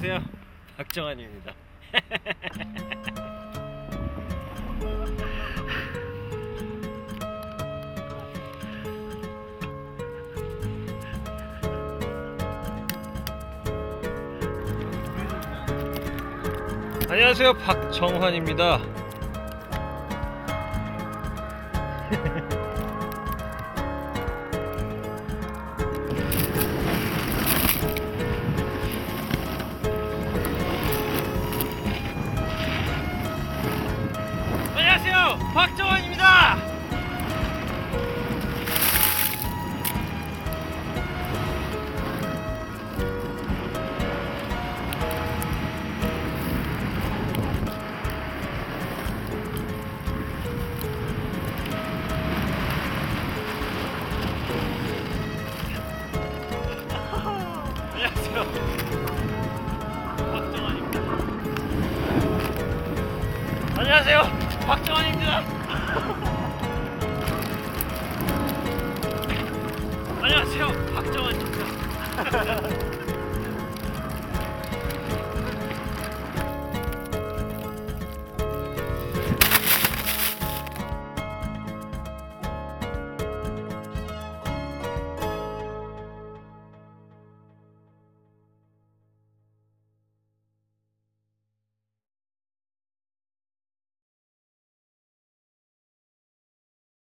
안녕하세요. 박정환입니다. 안녕하세요. 박정환입니다 박정환입니다. 안녕하세요 박정환입니다. 안녕하세요, 박정환입니다.